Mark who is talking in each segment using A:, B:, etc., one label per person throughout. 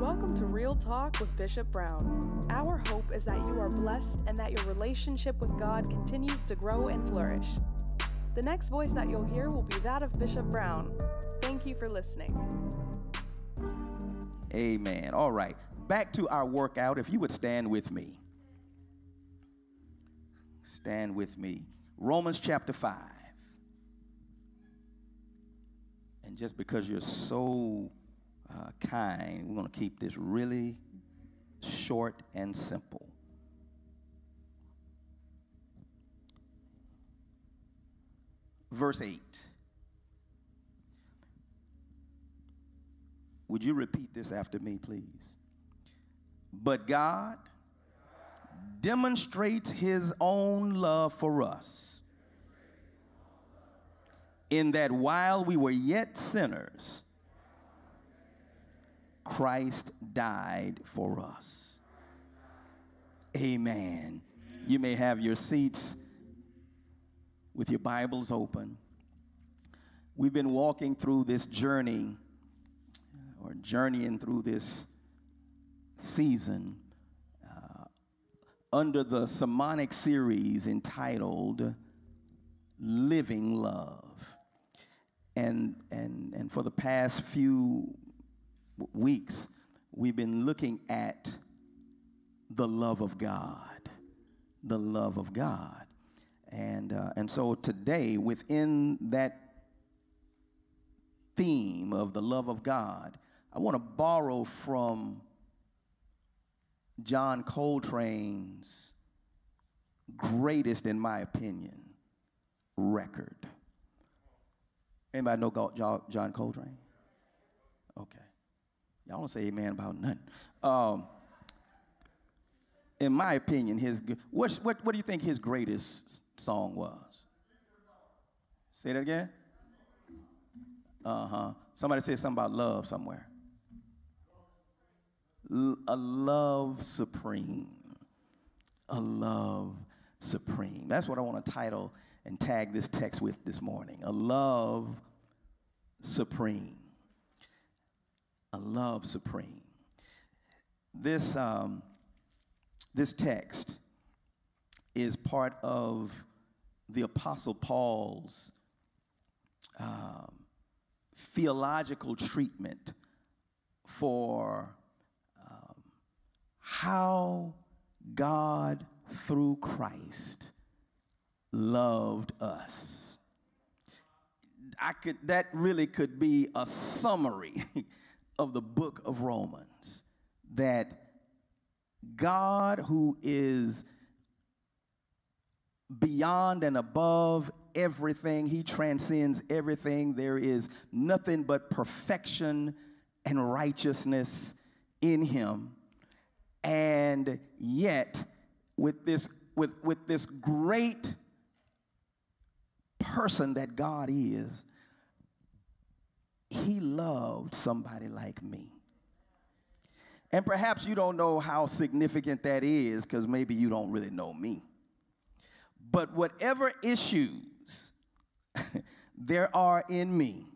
A: Welcome to Real Talk with Bishop Brown. Our hope is that you are blessed and that your relationship with God continues to grow and flourish. The next voice that you'll hear will be that of Bishop Brown. Thank you for listening.
B: Amen. All right. Back to our workout. If you would stand with me. Stand with me. Romans chapter 5. And just because you're so uh, kind, we're going to keep this really short and simple. Verse 8. Would you repeat this after me, please? But God demonstrates his own love for us in that while we were yet sinners, Christ died for us. Amen. You may have your seats with your Bibles open. We've been walking through this journey or journeying through this season uh, under the sermonic series entitled Living Love. And, and, and for the past few weeks, we've been looking at the love of God. The love of God. And, uh, and so today, within that theme of the love of God, I want to borrow from John Coltrane's greatest, in my opinion, record. Anybody know John Coltrane? Okay. Y'all don't say amen about nothing. Um, in my opinion, his what, what, what do you think his greatest song was? Say that again. Uh huh. Somebody said something about love somewhere. L- a love supreme. A love supreme. That's what I want to title and tag this text with this morning. A love supreme. Love supreme. This, um, this text is part of the Apostle Paul's um, theological treatment for um, how God, through Christ, loved us. I could, that really could be a summary of the book of Romans that God, who is beyond and above everything, He transcends everything. There is nothing but perfection and righteousness in Him. And yet, with this, with, with this great person that God is, he loved somebody like me. And perhaps you don't know how significant that is because maybe you don't really know me. But whatever issues there are in me,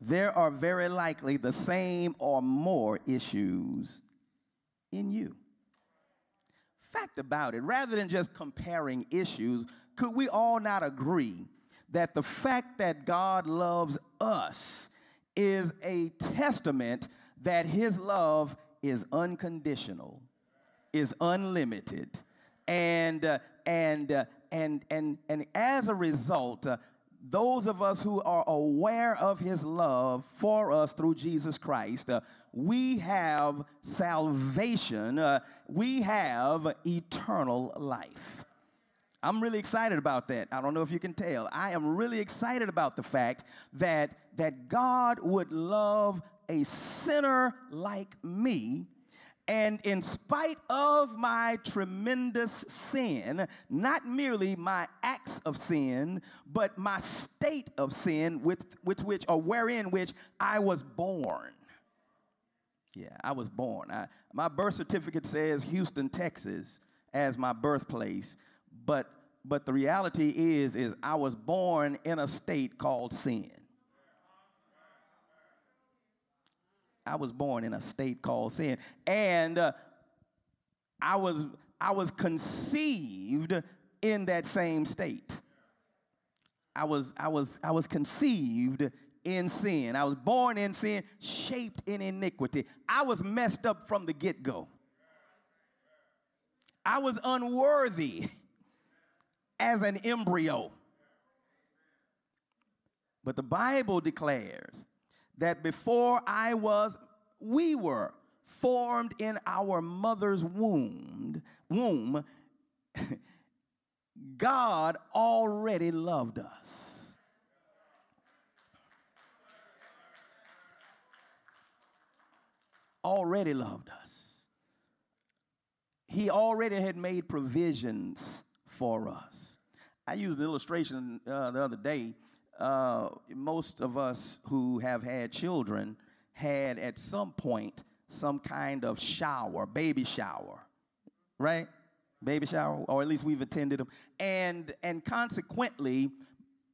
B: there are very likely the same or more issues in you. Fact about it, rather than just comparing issues, could we all not agree that the fact that God loves us is a testament that his love is unconditional, is unlimited, and uh, and uh, and and and as a result, uh, those of us who are aware of his love for us through Jesus Christ, uh, we have salvation, uh, we have eternal life. I'm really excited about that. I don't know if you can tell. I am really excited about the fact that, that God would love a sinner like me. And in spite of my tremendous sin, not merely my acts of sin, but my state of sin with, with which or wherein which I was born. Yeah, I was born. I, my birth certificate says Houston, Texas as my birthplace, but but the reality is is I was born in a state called sin. I was born in a state called sin. And uh, I was I was conceived in that same state. I was I was I was conceived in sin. I was born in sin, shaped in iniquity. I was messed up from the get-go. I was unworthy as an embryo. But the Bible declares that before I was, we were formed in our mother's womb, womb, God already loved us. Already loved us. He already had made provisions for us. I used an illustration uh, the other day uh, most of us who have had children had at some point some kind of shower, baby shower, right? Baby shower, or at least we've attended them. And, and consequently,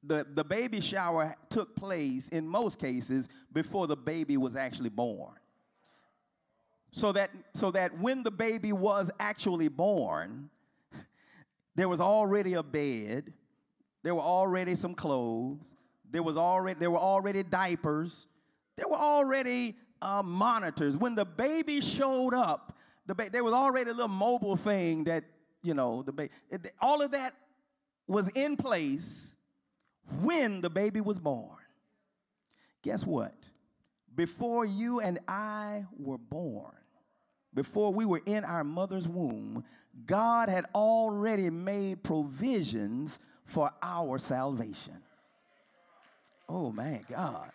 B: the, the baby shower took place in most cases before the baby was actually born. So that, so that when the baby was actually born, there was already a bed, there were already some clothes. There was already there were already diapers. There were already uh, monitors. When the baby showed up, the ba- there was already a little mobile thing that you know the baby. All of that was in place when the baby was born. Guess what? Before you and I were born, before we were in our mother's womb, God had already made provisions for our salvation. Oh my God.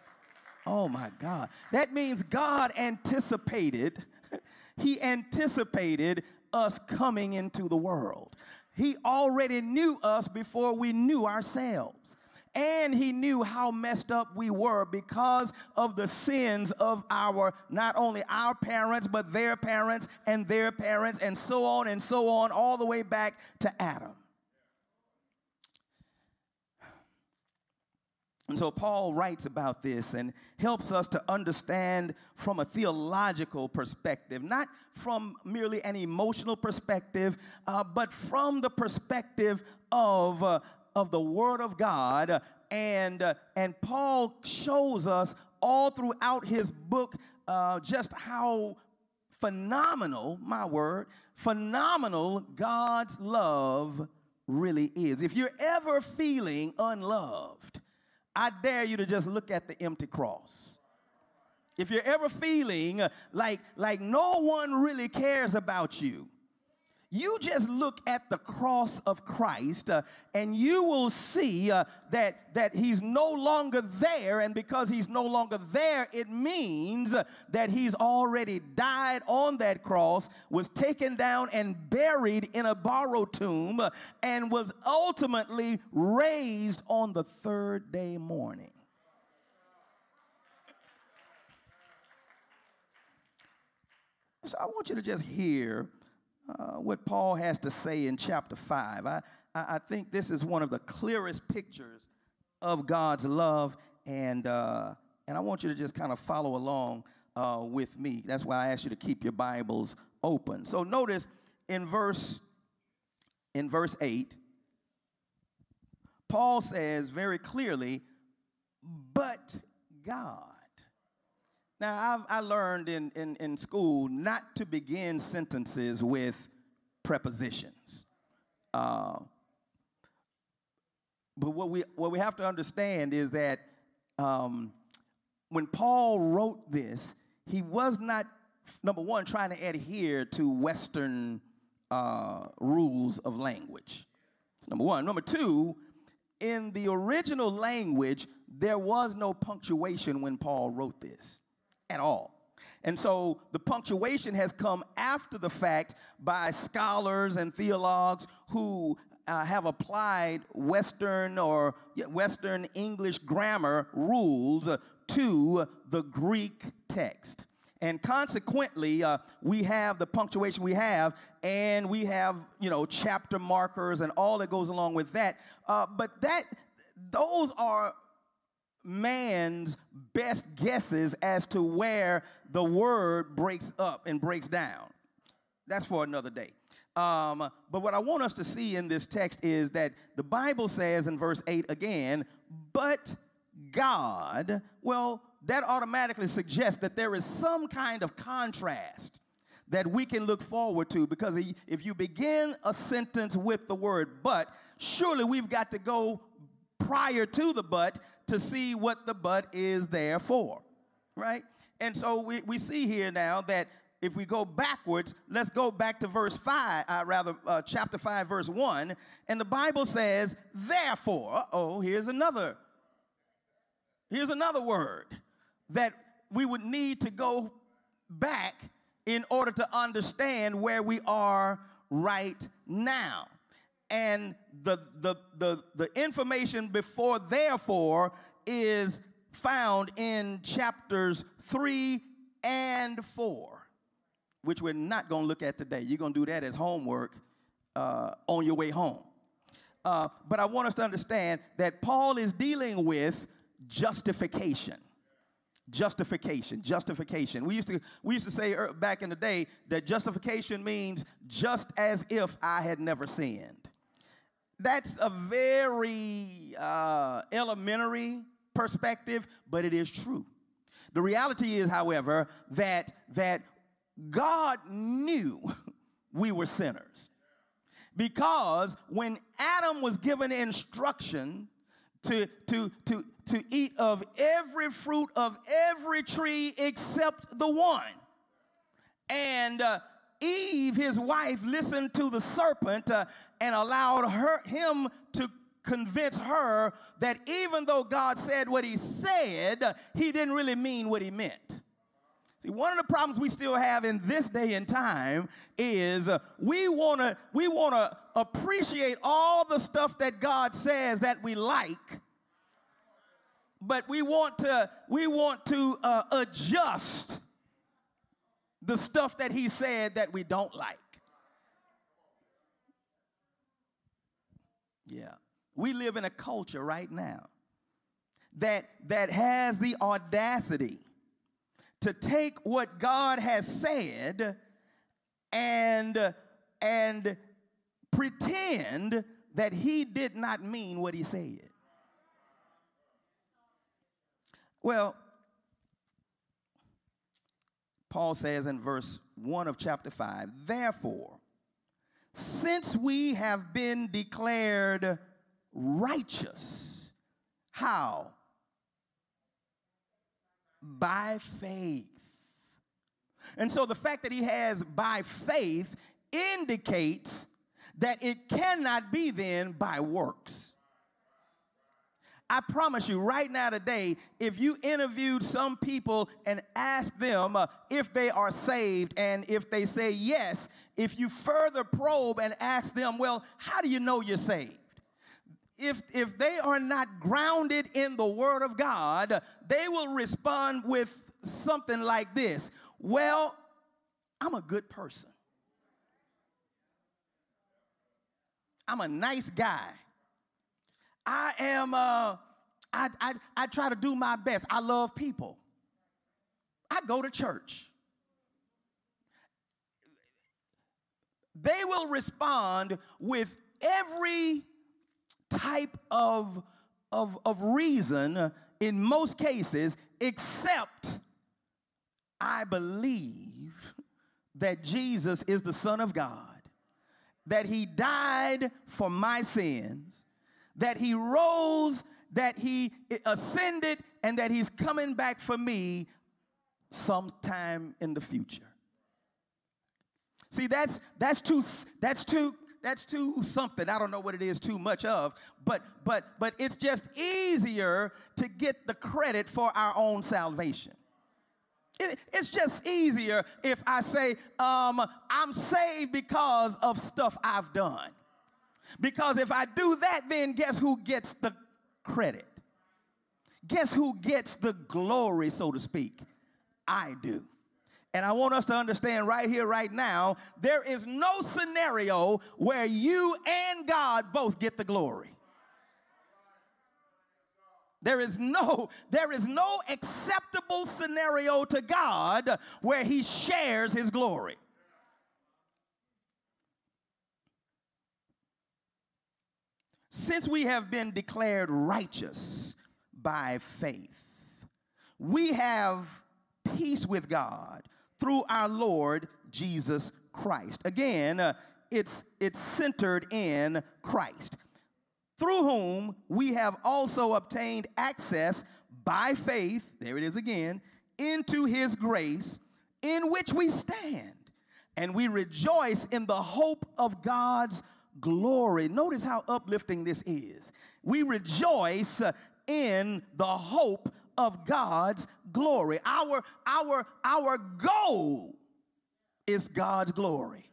B: Oh my God. That means God anticipated, He anticipated us coming into the world. He already knew us before we knew ourselves. And he knew how messed up we were because of the sins of our, not only our parents, but their parents and their parents, and so on and so on, all the way back to Adam. And so Paul writes about this and helps us to understand from a theological perspective, not from merely an emotional perspective, uh, but from the perspective of, uh, of the Word of God. And, uh, and Paul shows us all throughout his book uh, just how phenomenal, my word, phenomenal God's love really is. If you're ever feeling unloved, I dare you to just look at the empty cross. If you're ever feeling like, like no one really cares about you, you just look at the cross of Christ uh, and you will see uh, that, that he's no longer there. And because he's no longer there, it means uh, that he's already died on that cross, was taken down and buried in a borrowed tomb, uh, and was ultimately raised on the third day morning. So I want you to just hear uh, what Paul has to say in chapter 5. I, I, think this is one of the clearest pictures of God's love, and, uh, and I want you to just kind of follow along uh, with me. That's why I ask you to keep your Bibles open. So notice in verse, in verse 8, Paul says very clearly, but God. Now, I've, I learned in, in, in school not to begin sentences with prepositions. Uh, but what we, what we have to understand is that um, when Paul wrote this, he was not, number one, trying to adhere to Western uh, rules of language. That's number one. Number two, in the original language, there was no punctuation when Paul wrote this at all. And so the punctuation has come after the fact by scholars and theologues who uh, have applied Western or Western English grammar rules to the Greek text. And consequently, uh, we have the punctuation we have, and we have, you know, chapter markers and all that goes along with that. Uh, but that, those are man's best guesses as to where the word breaks up and breaks down. That's for another day. Um, but what I want us to see in this text is that the Bible says in verse 8 again, but God, well, that automatically suggests that there is some kind of contrast that we can look forward to because if you begin a sentence with the word but, surely we've got to go prior to the but to see what the but is there for, right? And so we, we see here now that if we go backwards, let's go back to verse 5, uh, rather, uh, chapter 5, verse 1. And the Bible says, therefore, oh, here's another, here's another word that we would need to go back in order to understand where we are right now. And the, the, the, the information before therefore is found in chapters 3 and 4, which we're not going to look at today. You're going to do that as homework uh, on your way home. Uh, but I want us to understand that Paul is dealing with justification justification justification we used to we used to say er, back in the day that justification means just as if i had never sinned that's a very uh, elementary perspective but it is true the reality is however that that god knew we were sinners because when adam was given instruction to, to, to, to eat of every fruit of every tree except the one. And uh, Eve, his wife, listened to the serpent uh, and allowed her, him to convince her that even though God said what he said, he didn't really mean what he meant. See, one of the problems we still have in this day and time is uh, we want to we want to appreciate all the stuff that God says that we like, but we want to we want to uh, adjust the stuff that He said that we don't like. Yeah, we live in a culture right now that that has the audacity to take what God has said and and pretend that he did not mean what he said. Well, Paul says in verse 1 of chapter 5, therefore, since we have been declared righteous, how? by faith. And so the fact that he has by faith indicates that it cannot be then by works. I promise you, right now today, if you interviewed some people and asked them uh, if they are saved, and if they say yes, if you further probe and ask them, well, how do you know you're saved? if, if they are not grounded in the Word of God, they will respond with something like this Well, I'm a good person, I'm a nice guy. I am, uh, I, I, I try to do my best. I love people. I go to church. They will respond with every type of, of, of reason in most cases, except I believe that Jesus is the Son of God, that He died for my sins, that He rose, that He ascended, and that He's coming back for me sometime in the future. See, that's that's too that's too that's too something. I don't know what it is too much of, but but but it's just easier to get the credit for our own salvation. It, it's just easier if I say, um, I'm saved because of stuff I've done. Because if I do that, then guess who gets the credit? Guess who gets the glory, so to speak? I do. And I want us to understand right here, right now, there is no scenario where you and God both get the glory. There is no there is no acceptable scenario to God where he shares his glory. Since we have been declared righteous by faith, we have peace with God through our Lord Jesus Christ. Again, uh, it's, it's centered in Christ, through whom we have also obtained access by faith, there it is again, into his grace in which we stand. And we rejoice in the hope of God's glory. Notice how uplifting this is. We rejoice uh, in the hope of God's glory. Our, our, our goal is God's glory.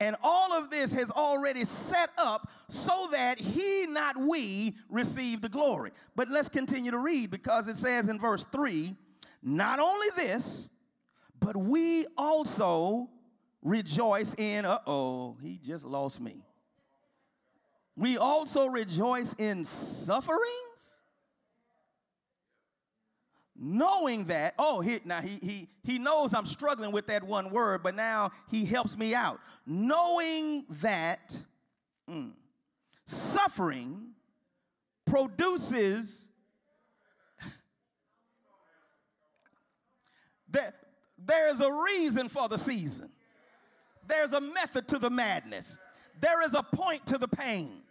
B: And all of this has already set up so that he, not we, receive the glory. But let's continue to read because it says in verse 3 not only this, but we also rejoice in, uh oh, he just lost me. We also rejoice in sufferings? Knowing that oh he, now he, he he knows i'm struggling with that one word but now he helps me out. Knowing that mm, suffering produces that there's a reason for the season. There's a method to the madness. There is a point to the pain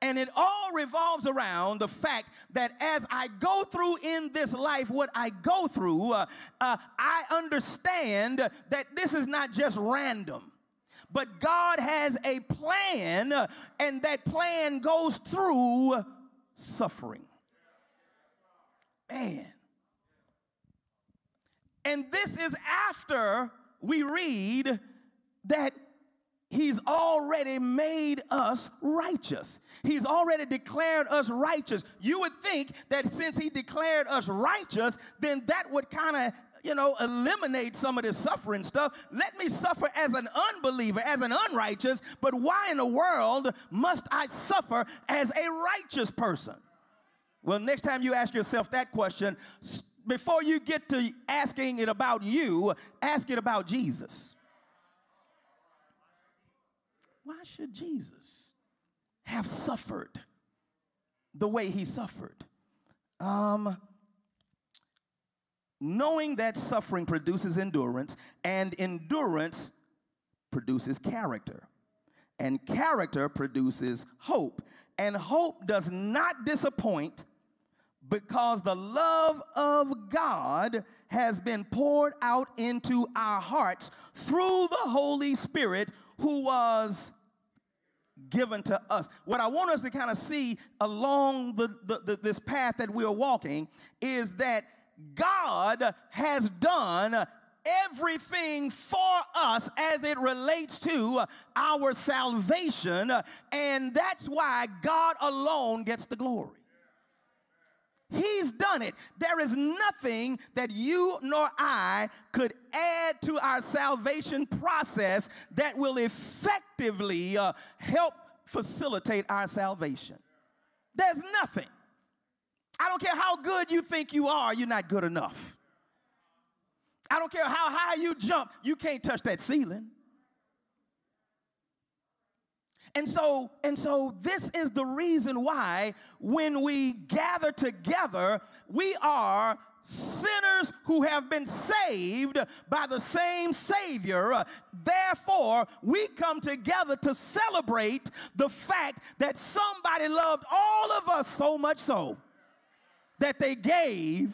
B: and it all revolves around the fact that as I go through in this life what I go through, uh, uh, I understand that this is not just random. But God has a plan, uh, and that plan goes through suffering. Man. And this is after we read that He's already made us righteous. He's already declared us righteous. You would think that since he declared us righteous, then that would kind of you know, eliminate some of this suffering stuff. Let me suffer as an unbeliever, as an unrighteous, but why in the world must I suffer as a righteous person? Well, next time you ask yourself that question, before you get to asking it about you, ask it about Jesus. Why should Jesus have suffered the way he suffered? Um, knowing that suffering produces endurance, and endurance produces character, and character produces hope, and hope does not disappoint because the love of God has been poured out into our hearts through the Holy Spirit who was given to us. What I want us to kind of see along the, the, the, this path that we're walking is that God has done everything for us as it relates to our salvation, and that's why God alone gets the glory. He's done it. There is nothing that you nor I could add to our salvation process that will effectively uh, help facilitate our salvation. There's nothing. I don't care how good you think you are, you're not good enough. I don't care how high you jump, you can't touch that ceiling. And so, and so this is the reason why when we gather together, we are sinners who have been saved by the same Savior. Therefore, we come together to celebrate the fact that somebody loved all of us so much so that they gave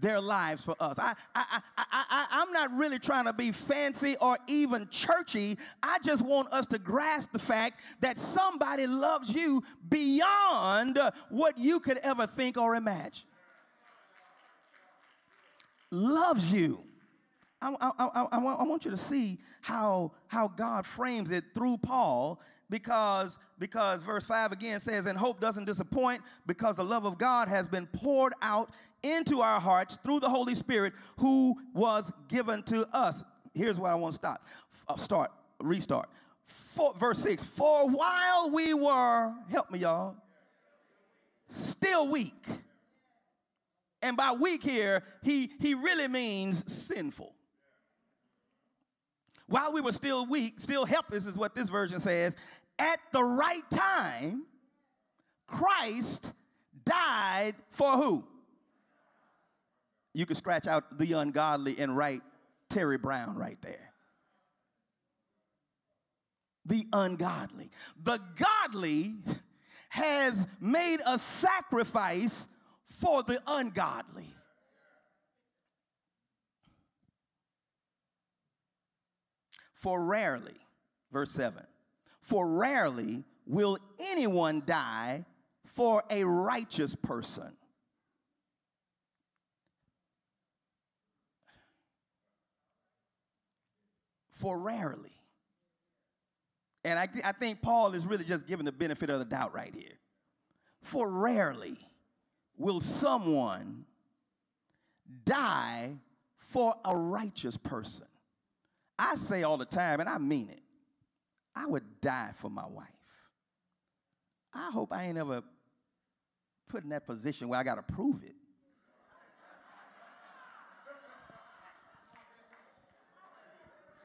B: their lives for us. I, I, I, I, I'm not really trying to be fancy or even churchy. I just want us to grasp the fact that somebody loves you beyond what you could ever think or imagine. Loves you. I, I, I, I, want you to see how, how God frames it through Paul because, because verse 5 again says, And hope doesn't disappoint because the love of God has been poured out into our hearts through the Holy Spirit who was given to us. Here's where I want to stop. Uh, start, restart. For, verse 6 For while we were, help me, y'all, still weak, And by weak here, he, he really means sinful. While we were still weak, still helpless, is what this version says, at the right time, Christ died for who? You can scratch out the ungodly and write Terry Brown right there. The ungodly. The godly has made a sacrifice for the ungodly. For rarely, verse 7, for rarely will anyone die for a righteous person. For rarely. And I, th- I think Paul is really just giving the benefit of the doubt right here. For rarely will someone die for a righteous person. I say all the time, and I mean it, I would die for my wife. I hope I ain't ever put in that position where I got to prove it.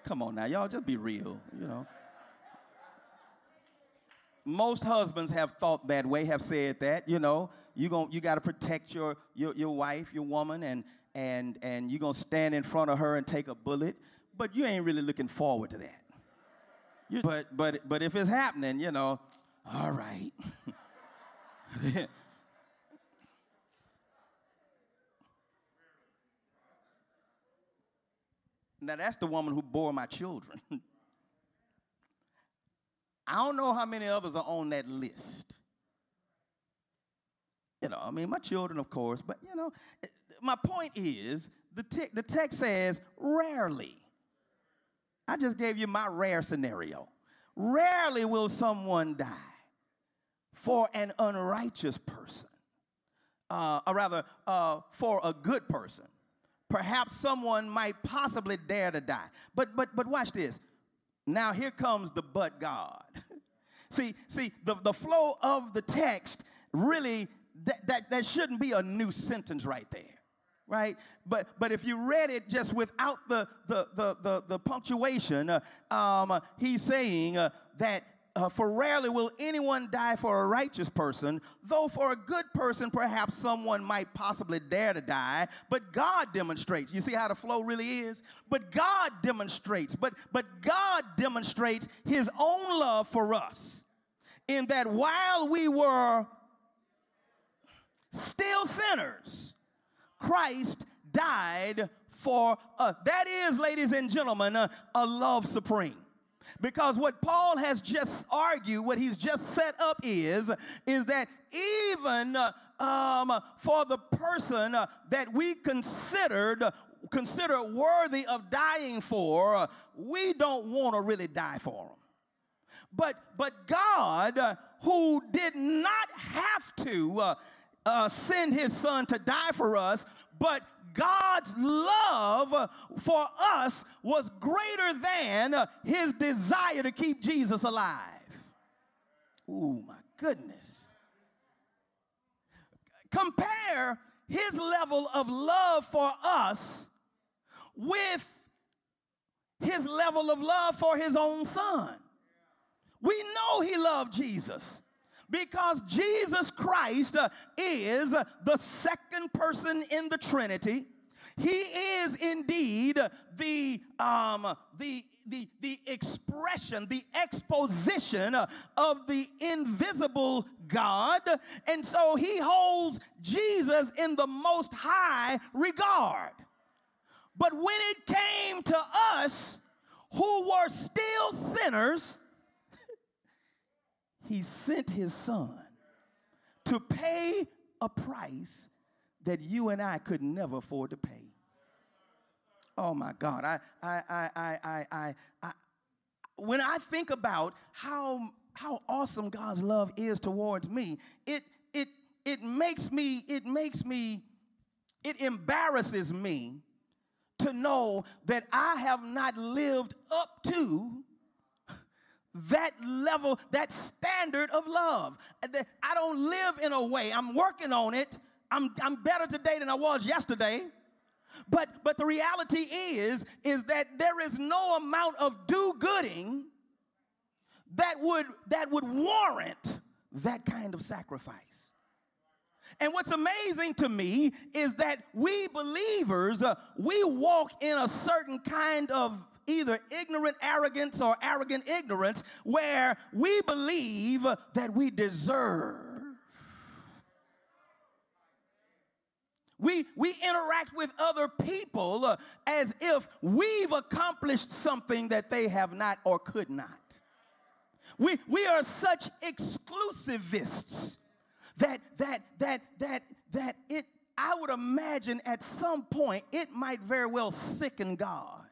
B: Come on now, y'all, just be real, you know most husbands have thought that way, have said that, you know, you going you got to protect your, your your wife, your woman, and and and you're gonna stand in front of her and take a bullet, but you ain't really looking forward to that. You, but but but if it's happening, you know, all right. now that's the woman who bore my children. I don't know how many others are on that list. You know, I mean, my children, of course, but you know, my point is the, te- the text says rarely. I just gave you my rare scenario. Rarely will someone die for an unrighteous person, uh, or rather, uh, for a good person. Perhaps someone might possibly dare to die. But but but watch this. Now here comes the but God. see, see, the, the flow of the text really that, that, that shouldn't be a new sentence right there. Right, but but if you read it just without the the the the, the punctuation, uh, um, he's saying uh, that uh, for rarely will anyone die for a righteous person, though for a good person, perhaps someone might possibly dare to die. But God demonstrates. You see how the flow really is? But God demonstrates. But, but God demonstrates his own love for us in that while we were still sinners, Christ died for us. That is, ladies and gentlemen, a, a love supreme. Because what Paul has just argued, what he's just set up is, is that even um, for the person that we considered consider worthy of dying for, we don't want to really die for them. But but God, who did not have to uh, uh, send His Son to die for us, but God's love for us was greater than his desire to keep Jesus alive. Oh, my goodness. Compare his level of love for us with his level of love for his own son. We know he loved Jesus because Jesus Christ uh, is the second person in the Trinity. He is indeed the, um, the, the, the expression, the exposition of the invisible God. And so he holds Jesus in the most high regard. But when it came to us who were still sinners, he sent his son to pay a price that you and I could never afford to pay. Oh my God. I, I, I, I, I, I, when I think about how, how awesome God's love is towards me, it, it, it makes me, it makes me, it embarrasses me to know that I have not lived up to that level, that standard of love. I don't live in a way, I'm working on it. I'm, I'm better today than I was yesterday. But, but the reality is, is that there is no amount of do-gooding that would, that would warrant that kind of sacrifice. And what's amazing to me is that we believers, uh, we walk in a certain kind of either ignorant arrogance or arrogant ignorance where we believe that we deserve. We, we interact with other people uh, as if we've accomplished something that they have not or could not. We, we are such exclusivists that that that that that it I would imagine at some point it might very well sicken God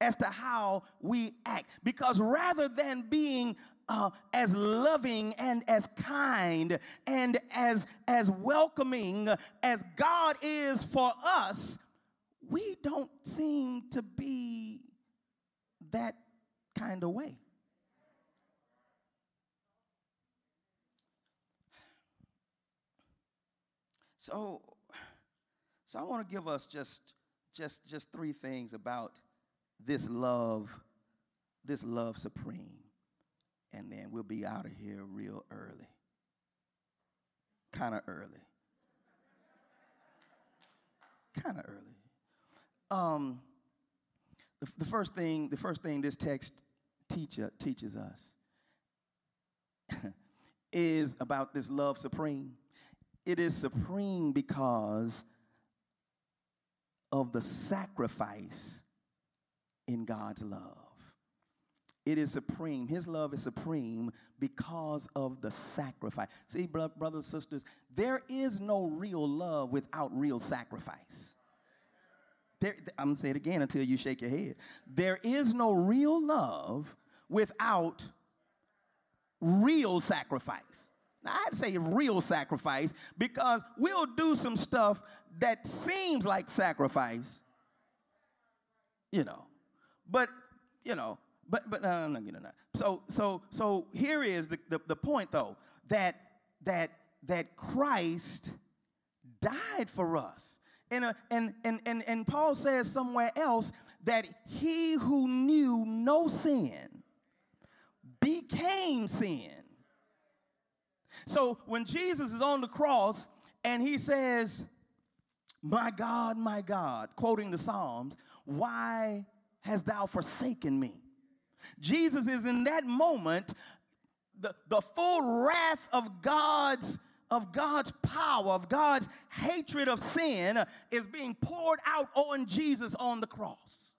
B: as to how we act. Because rather than being uh, as loving and as kind and as, as welcoming as God is for us, we don't seem to be that kind of way. So, so I want to give us just, just, just three things about this love, this love supreme. And then we'll be out of here real early. Kind of early. kind of early. Um, the, the, first thing, the first thing this text teach, teaches us is about this love supreme. It is supreme because of the sacrifice in God's love. It is supreme. His love is supreme because of the sacrifice. See, brothers and sisters, there is no real love without real sacrifice. There, I'm going to say it again until you shake your head. There is no real love without real sacrifice. Now, I'd say real sacrifice because we'll do some stuff that seems like sacrifice, you know, but you know, but but no, no, no, no, no. So so so here is the, the, the point though that that that Christ died for us. And, uh, and, and, and, and Paul says somewhere else that he who knew no sin became sin. So when Jesus is on the cross and he says, My God, my God, quoting the Psalms, why hast thou forsaken me? Jesus is in that moment, the, the full wrath of God's of God's power, of God's hatred of sin is being poured out on Jesus on the cross.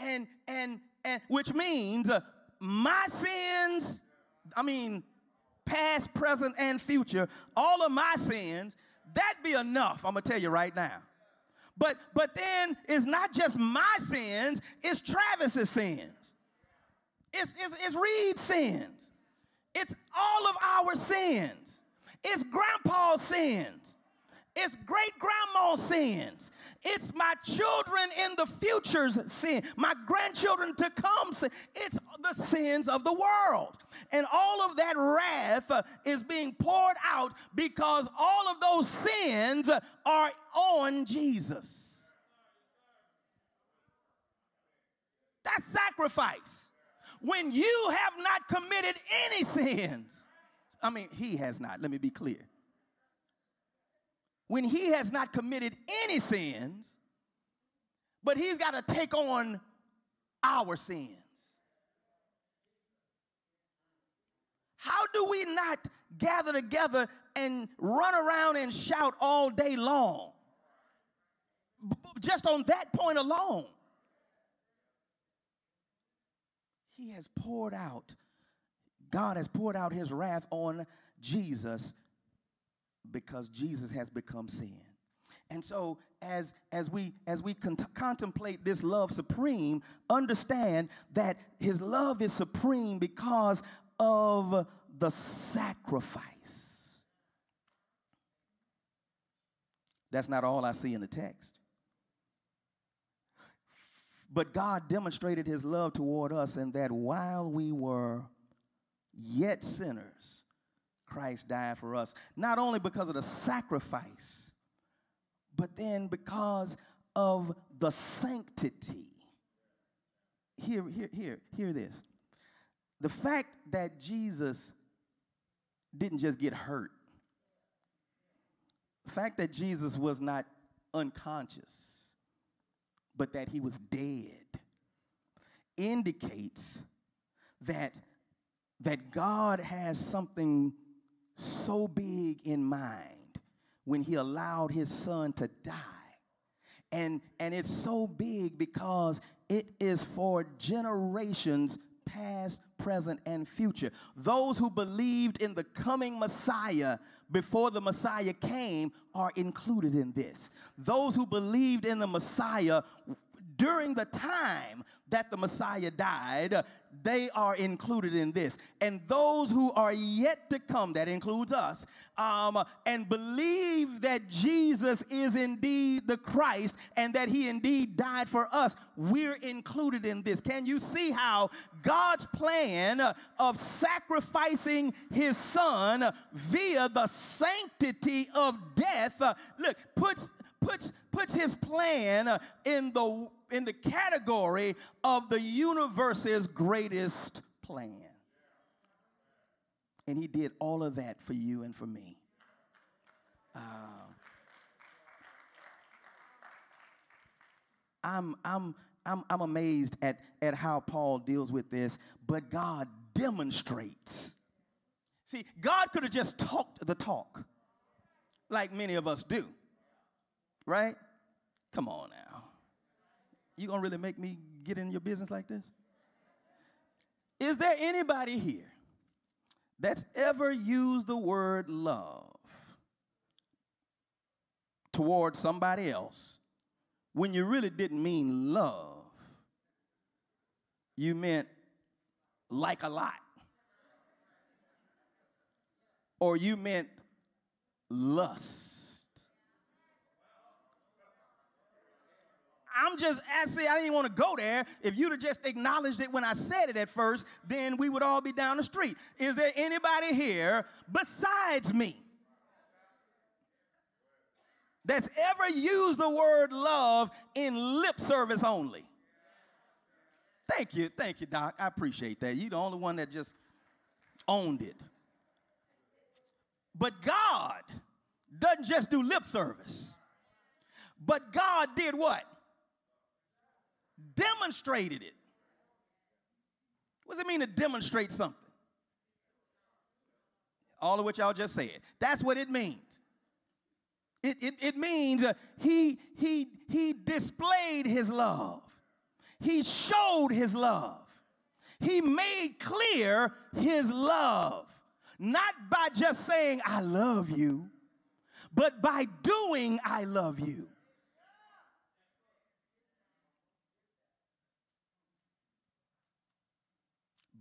B: And and and which means uh, my sins, I mean past, present and future, all of my sins, that be enough. I'm going to tell you right now. But but then it's not just my sins, it's Travis's sins. It's, it's, it's Reed's sins. It's all of our sins. It's grandpa's sins. It's great grandma's sins. It's my children in the future's sin, my grandchildren to come sin. It's the sins of the world. And all of that wrath uh, is being poured out because all of those sins are on Jesus. That's sacrifice. When you have not committed any sins, I mean, he has not, let me be clear. When he has not committed any sins, but he's got to take on our sins. How do we not gather together and run around and shout all day long? Just on that point alone. He has poured out, God has poured out his wrath on Jesus because Jesus has become sin. And so as as we as we con- contemplate this love supreme, understand that his love is supreme because of the sacrifice. That's not all I see in the text. But God demonstrated his love toward us in that while we were yet sinners, Christ died for us, not only because of the sacrifice, but then because of the sanctity. Hear, hear, hear, hear this. The fact that Jesus didn't just get hurt, the fact that Jesus was not unconscious, but that he was dead, indicates that, that God has something so big in mind when he allowed his son to die. And, and it's so big because it is for generations past, present, and future. Those who believed in the coming Messiah before the Messiah came are included in this. Those who believed in the Messiah during the time that the Messiah died, they are included in this. And those who are yet to come, that includes us, um, and believe that Jesus is indeed the Christ and that he indeed died for us, we're included in this. Can you see how God's plan of sacrificing his son via the sanctity of death, uh, look, puts puts, puts his plan uh, in the, in the category of the universe's greatest plan. And he did all of that for you and for me. Uh, I'm, I'm, I'm, I'm amazed at, at how Paul deals with this, but God demonstrates. See, God could have just talked the talk like many of us do right? Come on now. You gonna really make me get in your business like this? Is there anybody here that's ever used the word love towards somebody else when you really didn't mean love? You meant like a lot. Or you meant lust. I'm just asking, I didn't want to go there. If you'd have just acknowledged it when I said it at first, then we would all be down the street. Is there anybody here besides me that's ever used the word love in lip service only? Thank you, thank you, Doc. I appreciate that. You're the only one that just owned it. But God doesn't just do lip service. But God did what? Demonstrated it. What does it mean to demonstrate something? All of what y'all just said. That's what it means. It, it, it means uh, he, he, he displayed his love. He showed his love. He made clear his love. Not by just saying, I love you, but by doing, I love you.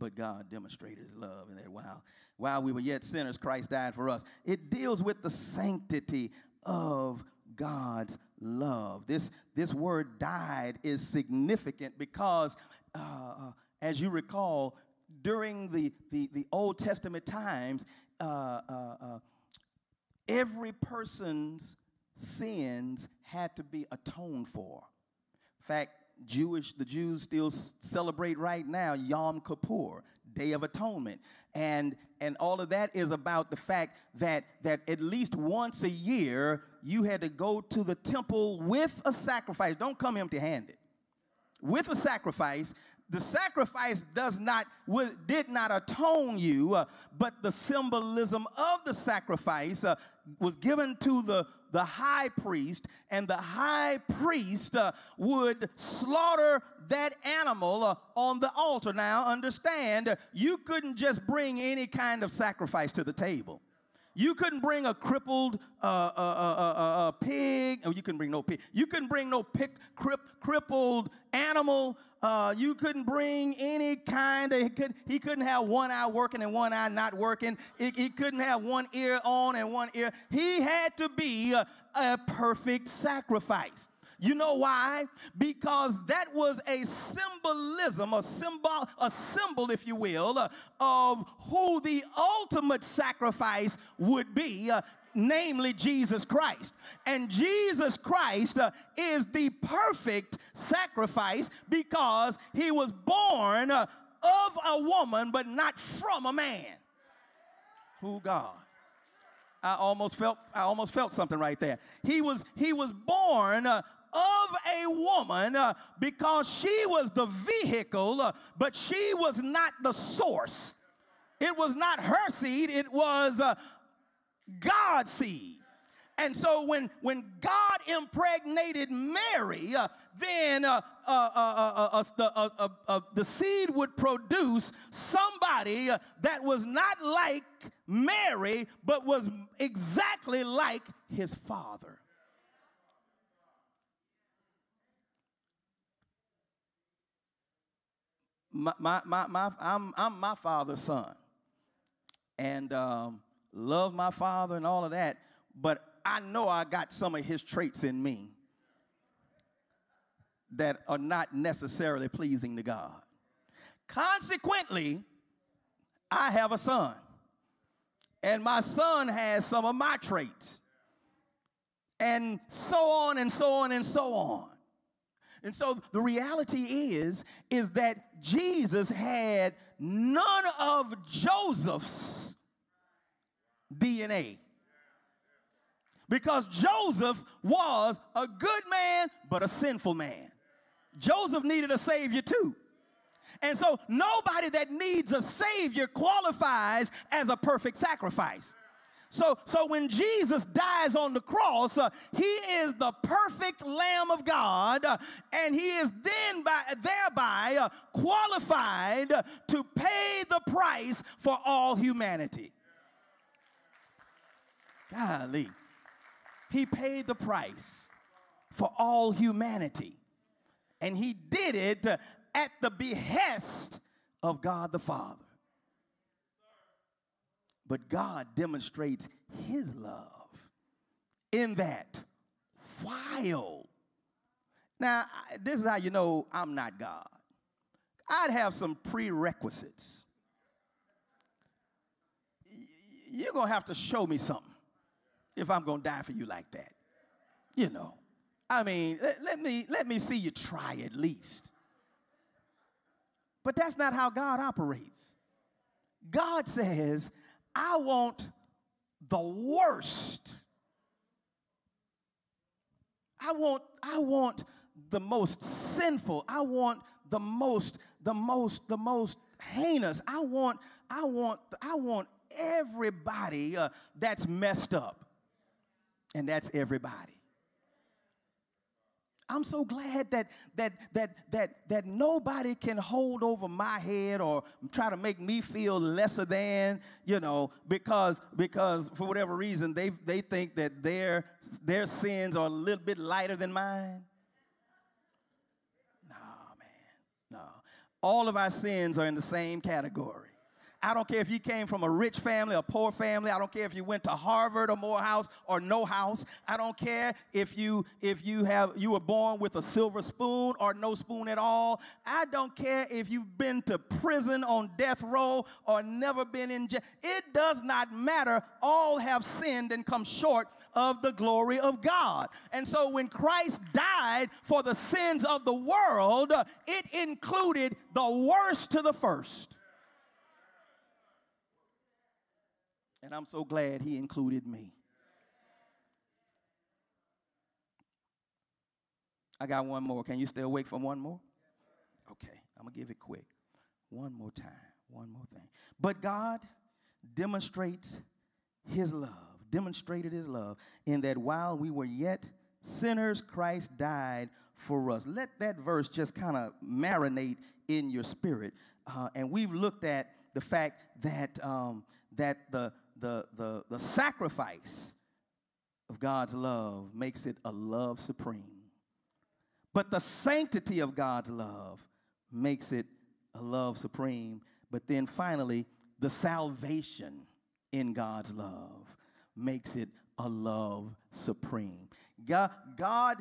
B: But God demonstrated his love and that while, while we were yet sinners, Christ died for us. It deals with the sanctity of God's love. This, this word died is significant because, uh, uh, as you recall, during the, the, the Old Testament times, uh, uh, uh every person's sins had to be atoned for. In fact, Jewish, the Jews still celebrate right now Yom Kippur, Day of Atonement. And, and all of that is about the fact that, that at least once a year you had to go to the temple with a sacrifice. Don't come empty handed. With a sacrifice the sacrifice does not did not atone you uh, but the symbolism of the sacrifice uh, was given to the the high priest and the high priest uh, would slaughter that animal uh, on the altar now understand you couldn't just bring any kind of sacrifice to the table you couldn't bring a crippled uh, uh, uh, pig. Oh, you couldn't bring no pig. You couldn't bring no pick, crip, crippled animal. Uh, you couldn't bring any kind of, he, could, he couldn't have one eye working and one eye not working. He, he couldn't have one ear on and one ear. He had to be a, a perfect sacrifice. You know why? Because that was a symbolism, a symbol, a symbol, if you will, uh, of who the ultimate sacrifice would be. Namely Jesus Christ. And Jesus Christ uh, is the perfect sacrifice because he was born uh, of a woman, but not from a man. Who God? I almost felt I almost felt something right there. He was he was born uh, of a woman uh, because she was the vehicle, uh, but she was not the source. It was not her seed, it was uh, God's seed. And so when, when God impregnated Mary, uh, then uh, uh, the, the seed would produce somebody that was not like Mary, but was exactly like his father. My, my, my, my, I'm, I'm my father's son and um, love my father and all of that, but I know I got some of his traits in me that are not necessarily pleasing to God. Consequently, I have a son, and my son has some of my traits, and so on and so on and so on. And so the reality is is that Jesus had none of Joseph's DNA. Because Joseph was a good man, but a sinful man. Joseph needed a savior too. And so nobody that needs a savior qualifies as a perfect sacrifice. So, so when Jesus dies on the cross, uh, he is the perfect Lamb of God, uh, and he is then by, thereby uh, qualified to pay the price for all humanity. Golly. He paid the price for all humanity. And he did it at the behest of God the Father. But God demonstrates his love in that while. Now, this is how you know I'm not God. I'd have some prerequisites. You're going to have to show me something if I'm going to die for you like that. You know. I mean, let, let, me let me see you try at least. But that's not how God operates. God says, I want the worst. I want I want the most sinful. I want the most the most the most heinous. I want I want I want everybody uh, that's messed up and that's everybody. I'm so glad that that that that that nobody can hold over my head or try to make me feel lesser than, you know, because because for whatever reason they they think that their their sins are a little bit lighter than mine. No, man. No. All of our sins are in the same category. I don't care if you came from a rich family, a poor family. I don't care if you went to Harvard or Morehouse or no house. I don't care if you if you have you were born with a silver spoon or no spoon at all. I don't care if you've been to prison on death row or never been in jail. It does not matter. All have sinned and come short of the glory of God. And so when Christ died for the sins of the world, it included the worst to the first. And I'm so glad he included me. I got one more. Can you stay awake for one more? Okay, I'm going to give it quick. One more time. One more thing. But God demonstrates his love, demonstrated his love in that while we were yet sinners, Christ died for us. Let that verse just kind of marinate in your spirit. Uh, and we've looked at the fact that, um, that the, the, the, the sacrifice of God's love makes it a love supreme. But the sanctity of God's love makes it a love supreme. But then finally, the salvation in God's love makes it a love supreme. God, God,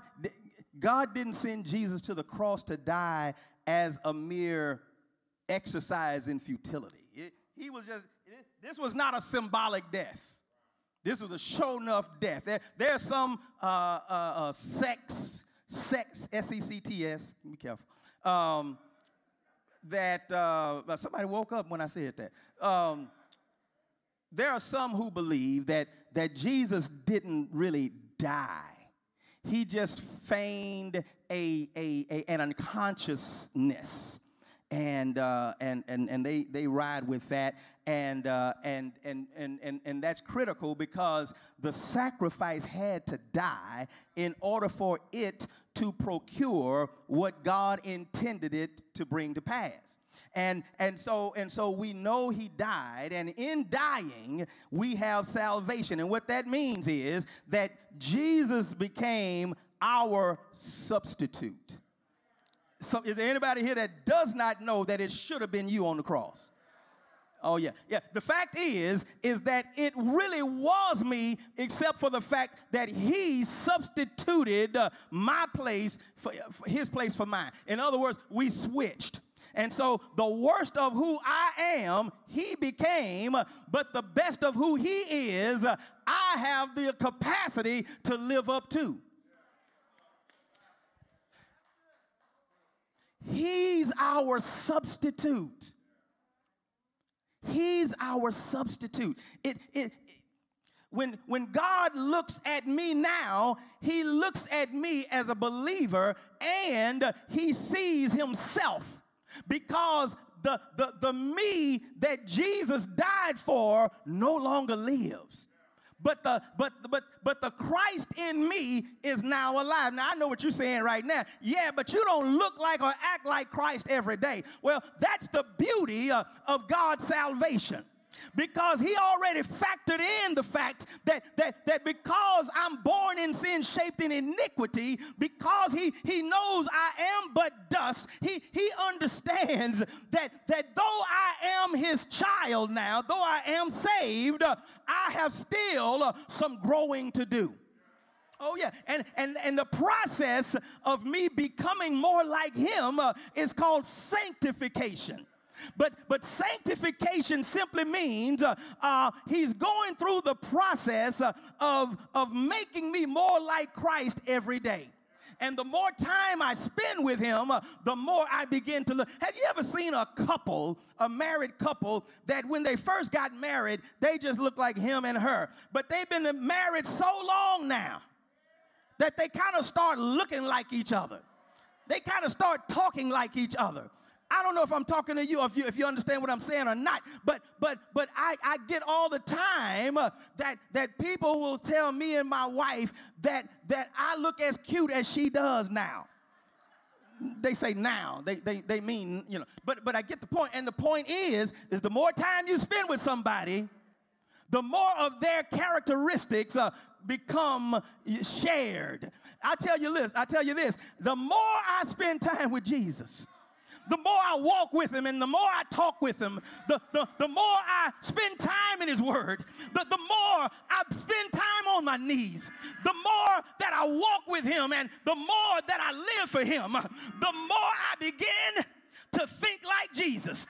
B: God didn't send Jesus to the cross to die as a mere exercise in futility. It, he was just, this was not a symbolic death. This was a show enough death. There, there's some uh, uh, uh, sex, sex, S E C T S, be careful, um, that uh, somebody woke up when I said that. Um, there are some who believe that, that Jesus didn't really die. He just feigned a, a, a an unconsciousness and uh, and and and they they ride with that, and uh, and, and and and and that's critical because the sacrifice had to die in order for it to procure what God intended it to bring to pass. And, and so and so we know he died and in dying we have salvation. And what that means is that Jesus became our substitute so, is there anybody here that does not know that it should have been you on the cross? Oh yeah, yeah. The fact is, is that it really was me, except for the fact that he substituted uh, my place for, for his place for mine. In other words, we switched. And so the worst of who I am, he became, but the best of who he is, I have the capacity to live up to. He's our substitute. He's our substitute. It, it, when, when God looks at me now, he looks at me as a believer and he sees himself because the, the, the me that Jesus died for no longer lives but the but but but the Christ in me is now alive. Now I know what you're saying right now. Yeah, but you don't look like or act like Christ every day. Well, that's the beauty uh, of God's salvation because he already factored in the fact that, that, that because I'm born in sin, shaped in iniquity, because he, he knows I am but dust, he, he understands that, that though I am his child now, though I am saved, I have still some growing to do. Oh yeah, and and and the process of me becoming more like Him uh, is called sanctification. But, but sanctification simply means uh, uh, he's going through the process uh, of, of making me more like Christ every day. And the more time I spend with him, uh, the more I begin to look. Have you ever seen a couple, a married couple, that when they first got married, they just looked like him and her? But they've been married so long now that they kind of start looking like each other. They kind of start talking like each other. I don't know if I'm talking to you, if you if you understand what I'm saying or not, but but but I, I get all the time uh, that that people will tell me and my wife that that I look as cute as she does now. They say now. They they they mean, you know, but but I get the point. And the point is, is the more time you spend with somebody, the more of their characteristics uh, become shared. I tell you this, I tell you this, the more I spend time with Jesus, the more I walk with him and the more I talk with him, the, the, the more I spend time in his word, the, the more I spend time on my knees, the more that I walk with him and the more that I live for him, the more I begin to think like Jesus.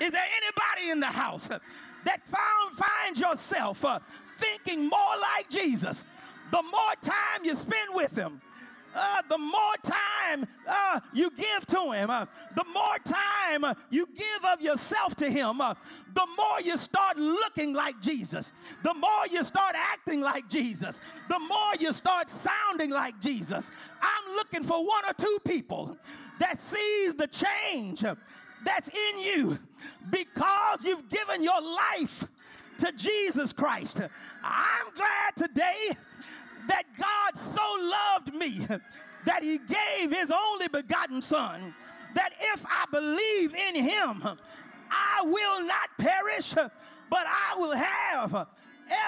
B: Is there anybody in the house that found, find yourself uh, thinking more like Jesus? The more time you spend with him, uh, the more time uh, you give to Him, uh, the more time uh, you give of yourself to Him, uh, the more you start looking like Jesus, the more you start acting like Jesus, the more you start sounding like Jesus. I'm looking for one or two people that sees the change that's in you because you've given your life to Jesus Christ. I'm glad today that God so loved me that he gave his only begotten son that if I believe in him, I will not perish, but I will have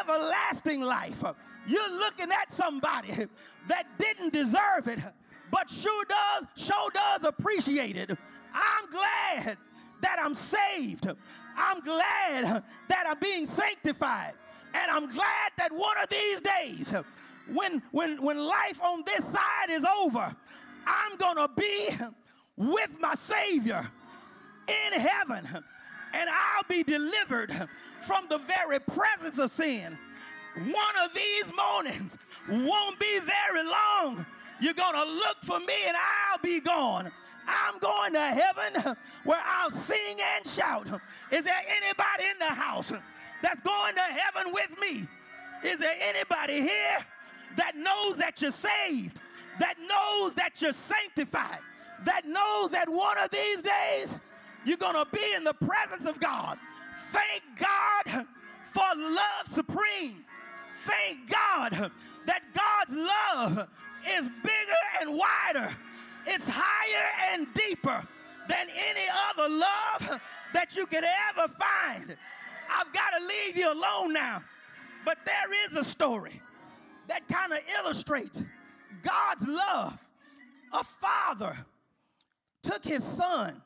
B: everlasting life. You're looking at somebody that didn't deserve it, but sure does, sure does appreciate it. I'm glad that I'm saved. I'm glad that I'm being sanctified. And I'm glad that one of these days when, when, when life on this side is over, I'm going to be with my Savior in heaven and I'll be delivered from the very presence of sin. One of these mornings won't be very long. You're going to look for me and I'll be gone. I'm going to heaven where I'll sing and shout. Is there anybody in the house that's going to heaven with me? Is there anybody here that knows that you're saved, that knows that you're sanctified, that knows that one of these days you're going to be in the presence of God? Thank God for love supreme. Thank God that God's love is bigger and wider, it's higher and deeper than any other love that you could ever find. I've got to leave you alone now. But there is a story that kind of illustrates God's love. A father took his son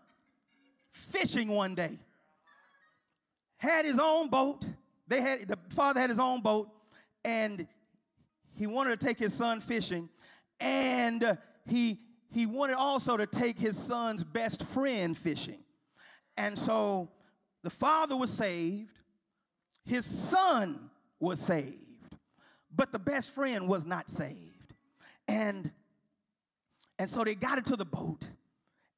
B: fishing one day, had his own boat. They had the father had his own boat, and he wanted to take his son fishing, and he he wanted also to take his son's best friend fishing. And so the father was saved, his son was saved, but the best friend was not saved. And and so they got into the boat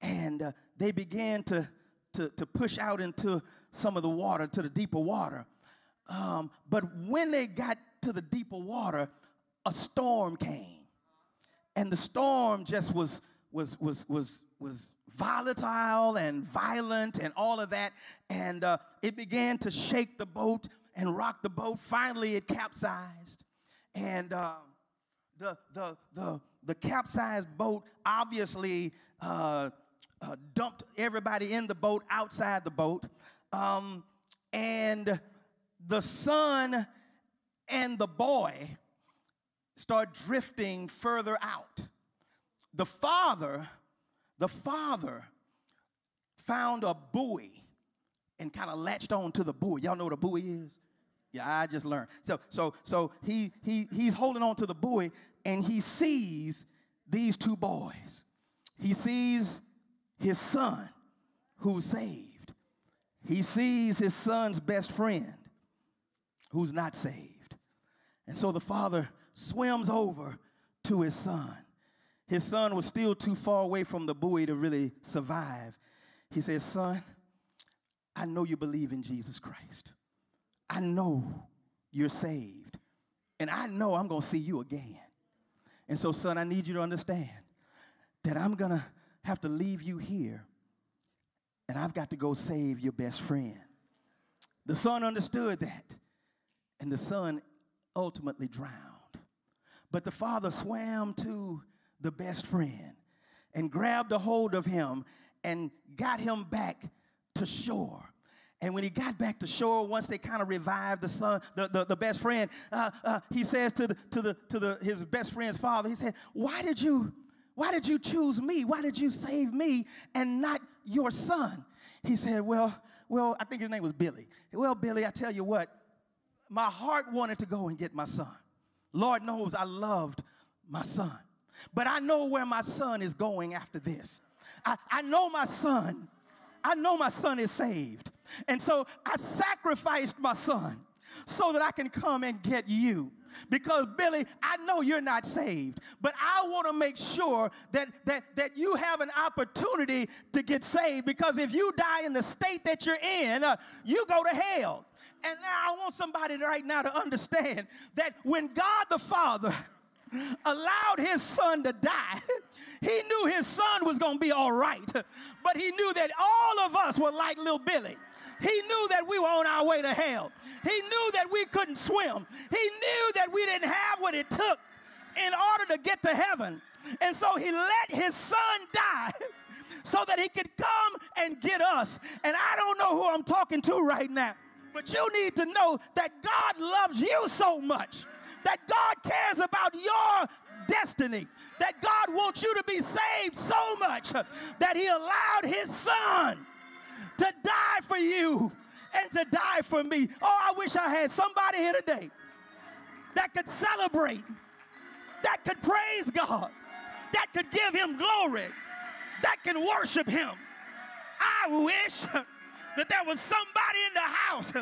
B: and uh, they began to, to, to push out into some of the water, to the deeper water. Um, but when they got to the deeper water, a storm came. And the storm just was, was, was, was, was volatile and violent and all of that. And uh, it began to shake the boat and rock the boat. Finally, it capsized. And uh, the, the, the, the capsized boat obviously uh, uh, dumped everybody in the boat outside the boat. Um, and the son and the boy start drifting further out. The father, the father found a buoy and kind of latched on to the buoy. Y'all know what a buoy is? Yeah, I just learned. So, so, so he, he, he's holding on to the buoy and he sees these two boys. He sees his son who's saved. He sees his son's best friend who's not saved. And so the father swims over to his son. His son was still too far away from the buoy to really survive. He says, Son, I know you believe in Jesus Christ. I know you're saved. And I know I'm going to see you again. And so, son, I need you to understand that I'm going to have to leave you here and I've got to go save your best friend. The son understood that, and the son ultimately drowned. But the father swam to the best friend and grabbed a hold of him and got him back to shore. And when he got back to shore, once they kind of revived the son, the, the, the best friend, uh, uh, he says to, the, to, the, to the, his best friend's father, he said, why did, you, why did you choose me? Why did you save me and not your son? He said, well, well, I think his name was Billy. Well, Billy, I tell you what, my heart wanted to go and get my son. Lord knows I loved my son. But I know where my son is going after this. I, I know my son. I know my son is saved. And so I sacrificed my son so that I can come and get you. Because Billy, I know you're not saved, but I want to make sure that, that, that you have an opportunity to get saved. Because if you die in the state that you're in, uh, you go to hell. And now I want somebody right now to understand that when God the Father allowed his son to die, he knew his son was going to be all right. But he knew that all of us were like little Billy. He knew that we were on our way to hell. He knew that we couldn't swim. He knew that we didn't have what it took in order to get to heaven. And so he let his son die so that he could come and get us. And I don't know who I'm talking to right now, but you need to know that God loves you so much, that God cares about your destiny, that God wants you to be saved so much that he allowed his son to die for you and to die for me. Oh, I wish I had somebody here today that could celebrate, that could praise God, that could give him glory, that can worship him. I wish that there was somebody in the house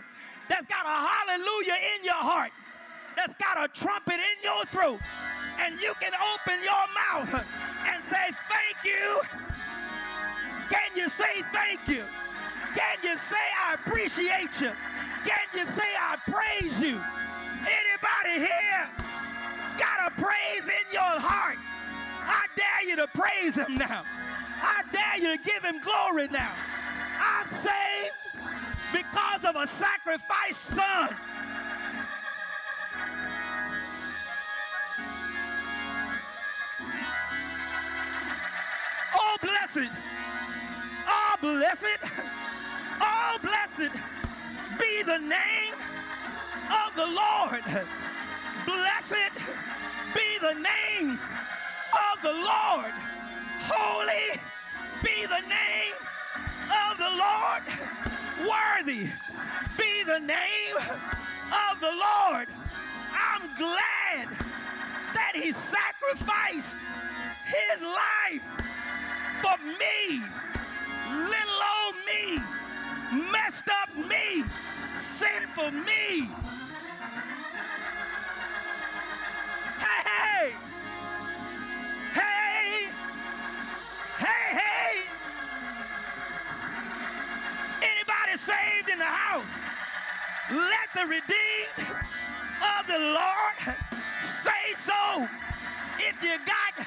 B: that's got a hallelujah in your heart, that's got a trumpet in your throat, and you can open your mouth and say, Thank you. Can you say thank you? Can you say I appreciate you? Can you say I praise you? Anybody here got a praise in your heart? I dare you to praise him now. I dare you to give him glory now. I'm saved because of a sacrificed son. Oh, blessed. Oh, blessed. Oh, blessed be the name of the Lord. Blessed be the name of the Lord. Holy be the name of the Lord. Worthy be the name of the Lord. I'm glad that he sacrificed his life for me, little old me, messed up me, sinful me. Hey, hey, hey, hey, hey. Anybody saved in the house? Let the redeemed of the Lord say so. If you got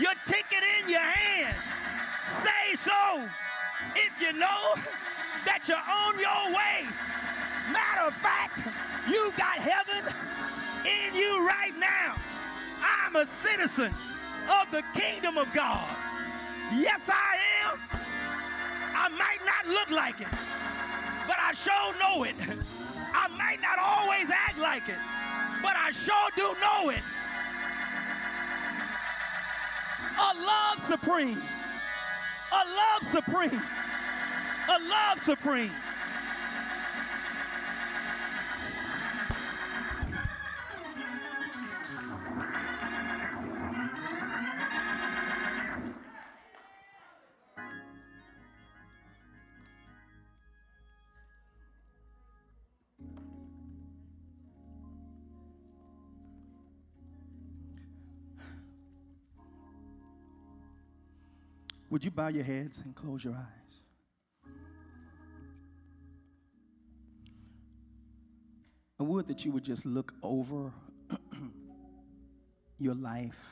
B: your ticket in your hand, say so. If you know that you're on your way, matter of fact, you've got heaven in you right now. I'm a citizen of the kingdom of God. Yes, I am. I might not look like it, but I sure know it. I might not always act like it, but I sure do know it. A love supreme. A love supreme. A love supreme. Would you bow your heads and close your eyes? I would that you would just look over your life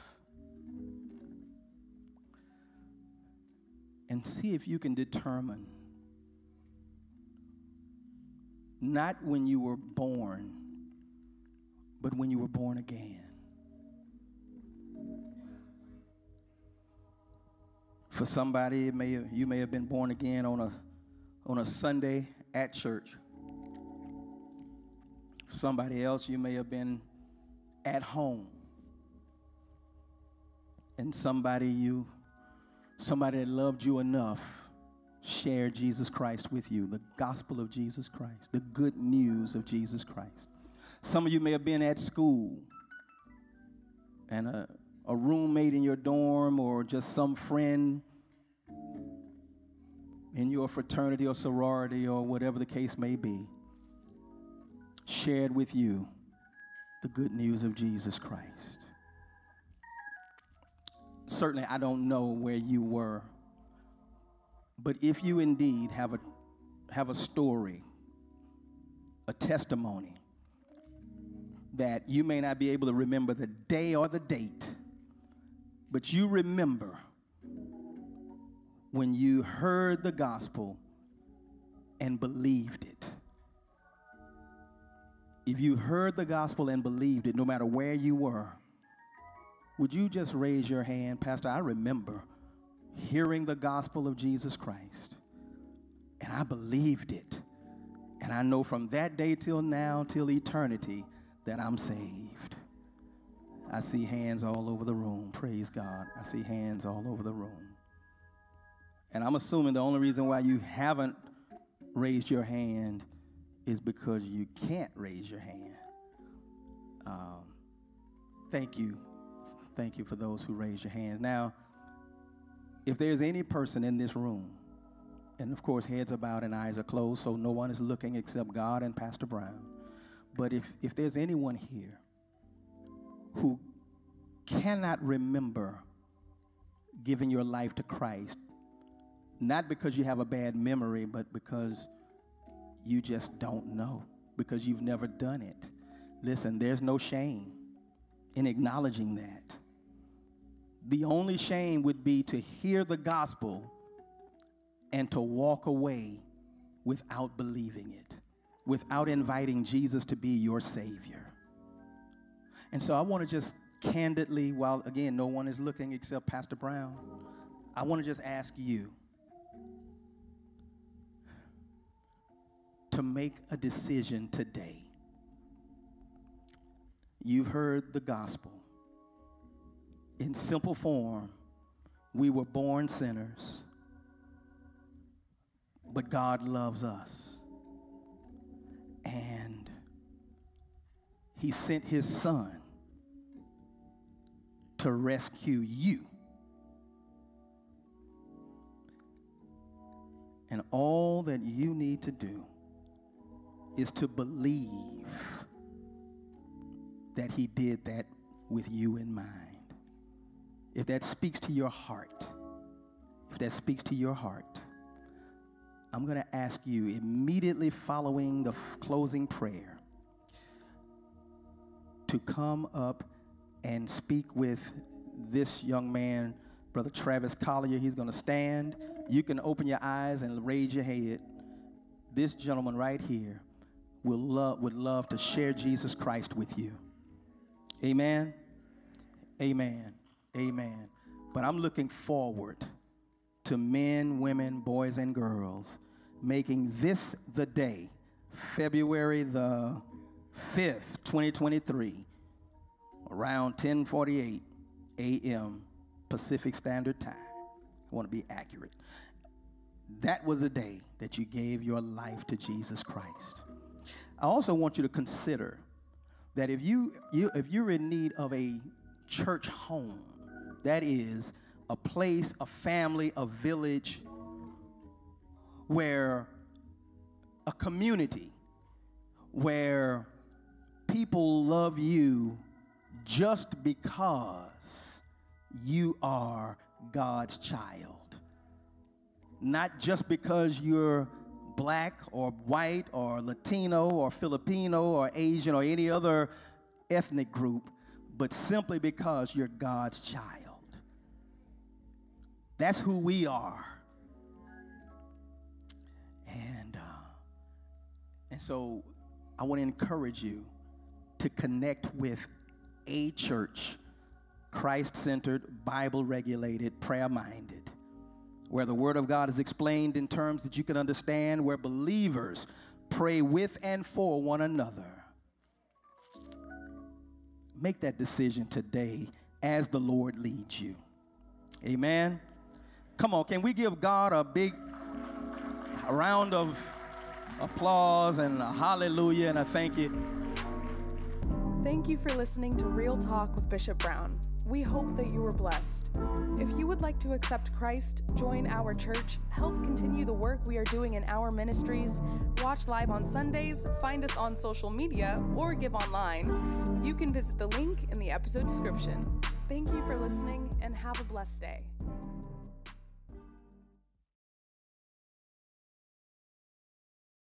B: and see if you can determine not when you were born, but when you were born again. For somebody, it may, you may have been born again on a, on a Sunday at church. For somebody else, you may have been at home. And somebody you, somebody that loved you enough, shared Jesus Christ with you, the gospel of Jesus Christ, the good news of Jesus Christ. Some of you may have been at school and a, a roommate in your dorm or just some friend in your fraternity or sorority or whatever the case may be shared with you the good news of Jesus Christ. Certainly, I don't know where you were, but if you indeed have a, have a story, a testimony, that you may not be able to remember the day or the date, but you remember when you heard the gospel and believed it. If you heard the gospel and believed it, no matter where you were, would you just raise your hand, Pastor? I remember hearing the gospel of Jesus Christ, and I believed it. And I know from that day till now, till eternity, that I'm saved. I see hands all over the room. Praise God. I see hands all over the room. And I'm assuming the only reason why you haven't raised your hand is because you can't raise your hand. Um, thank you. Thank you for those who raised your hands. Now, if there's any person in this room, and of course, heads are bowed and eyes are closed, so no one is looking except God and Pastor Brown. But if, if there's anyone here who cannot remember giving your life to Christ, not because you have a bad memory, but because you just don't know, because you've never done it. Listen, there's no shame in acknowledging that. The only shame would be to hear the gospel and to walk away without believing it, without inviting Jesus to be your Savior. And so I want to just candidly, while again, no one is looking except Pastor Brown, I want to just ask you to make a decision today. You've heard the gospel. In simple form, we were born sinners, but God loves us. And He sent His Son to rescue you. And all that you need to do is to believe that He did that with you in mind. If that speaks to your heart, if that speaks to your heart, I'm going to ask you immediately following the f- closing prayer to come up and speak with this young man, Brother Travis Collier. He's going to stand. You can open your eyes and raise your head. This gentleman right here will love, would love to share Jesus Christ with you. Amen. Amen. Amen. But I'm looking forward to men, women, boys, and girls making this the day, February the 5th, 2023, around 10:48 a.m. Pacific Standard Time. I want to be accurate. That was the day that you gave your life to Jesus Christ. I also want you to consider that if you, you if you're in need of a church home, that is a place, a family, a village where a community where people love you just because you are God's child. Not just because you're black or white or Latino or Filipino or Asian or any other ethnic group, but simply because you're God's child. That's who we are. And, uh, and so I want to encourage you to connect with a church, Christ centered, Bible regulated, prayer minded, where the Word of God is explained in terms that you can understand, where believers pray with and for one another. Make that decision today as the Lord leads you. Amen. Come on, can we give God a big round of applause and a hallelujah and a thank you?
A: Thank you for listening to Real Talk with Bishop Brown. We hope that you were blessed. If you would like to accept Christ, join our church, help continue the work we are doing in our ministries, watch live on Sundays, find us on social media, or give online, you can visit the link in the episode description. Thank you for listening and have a blessed day.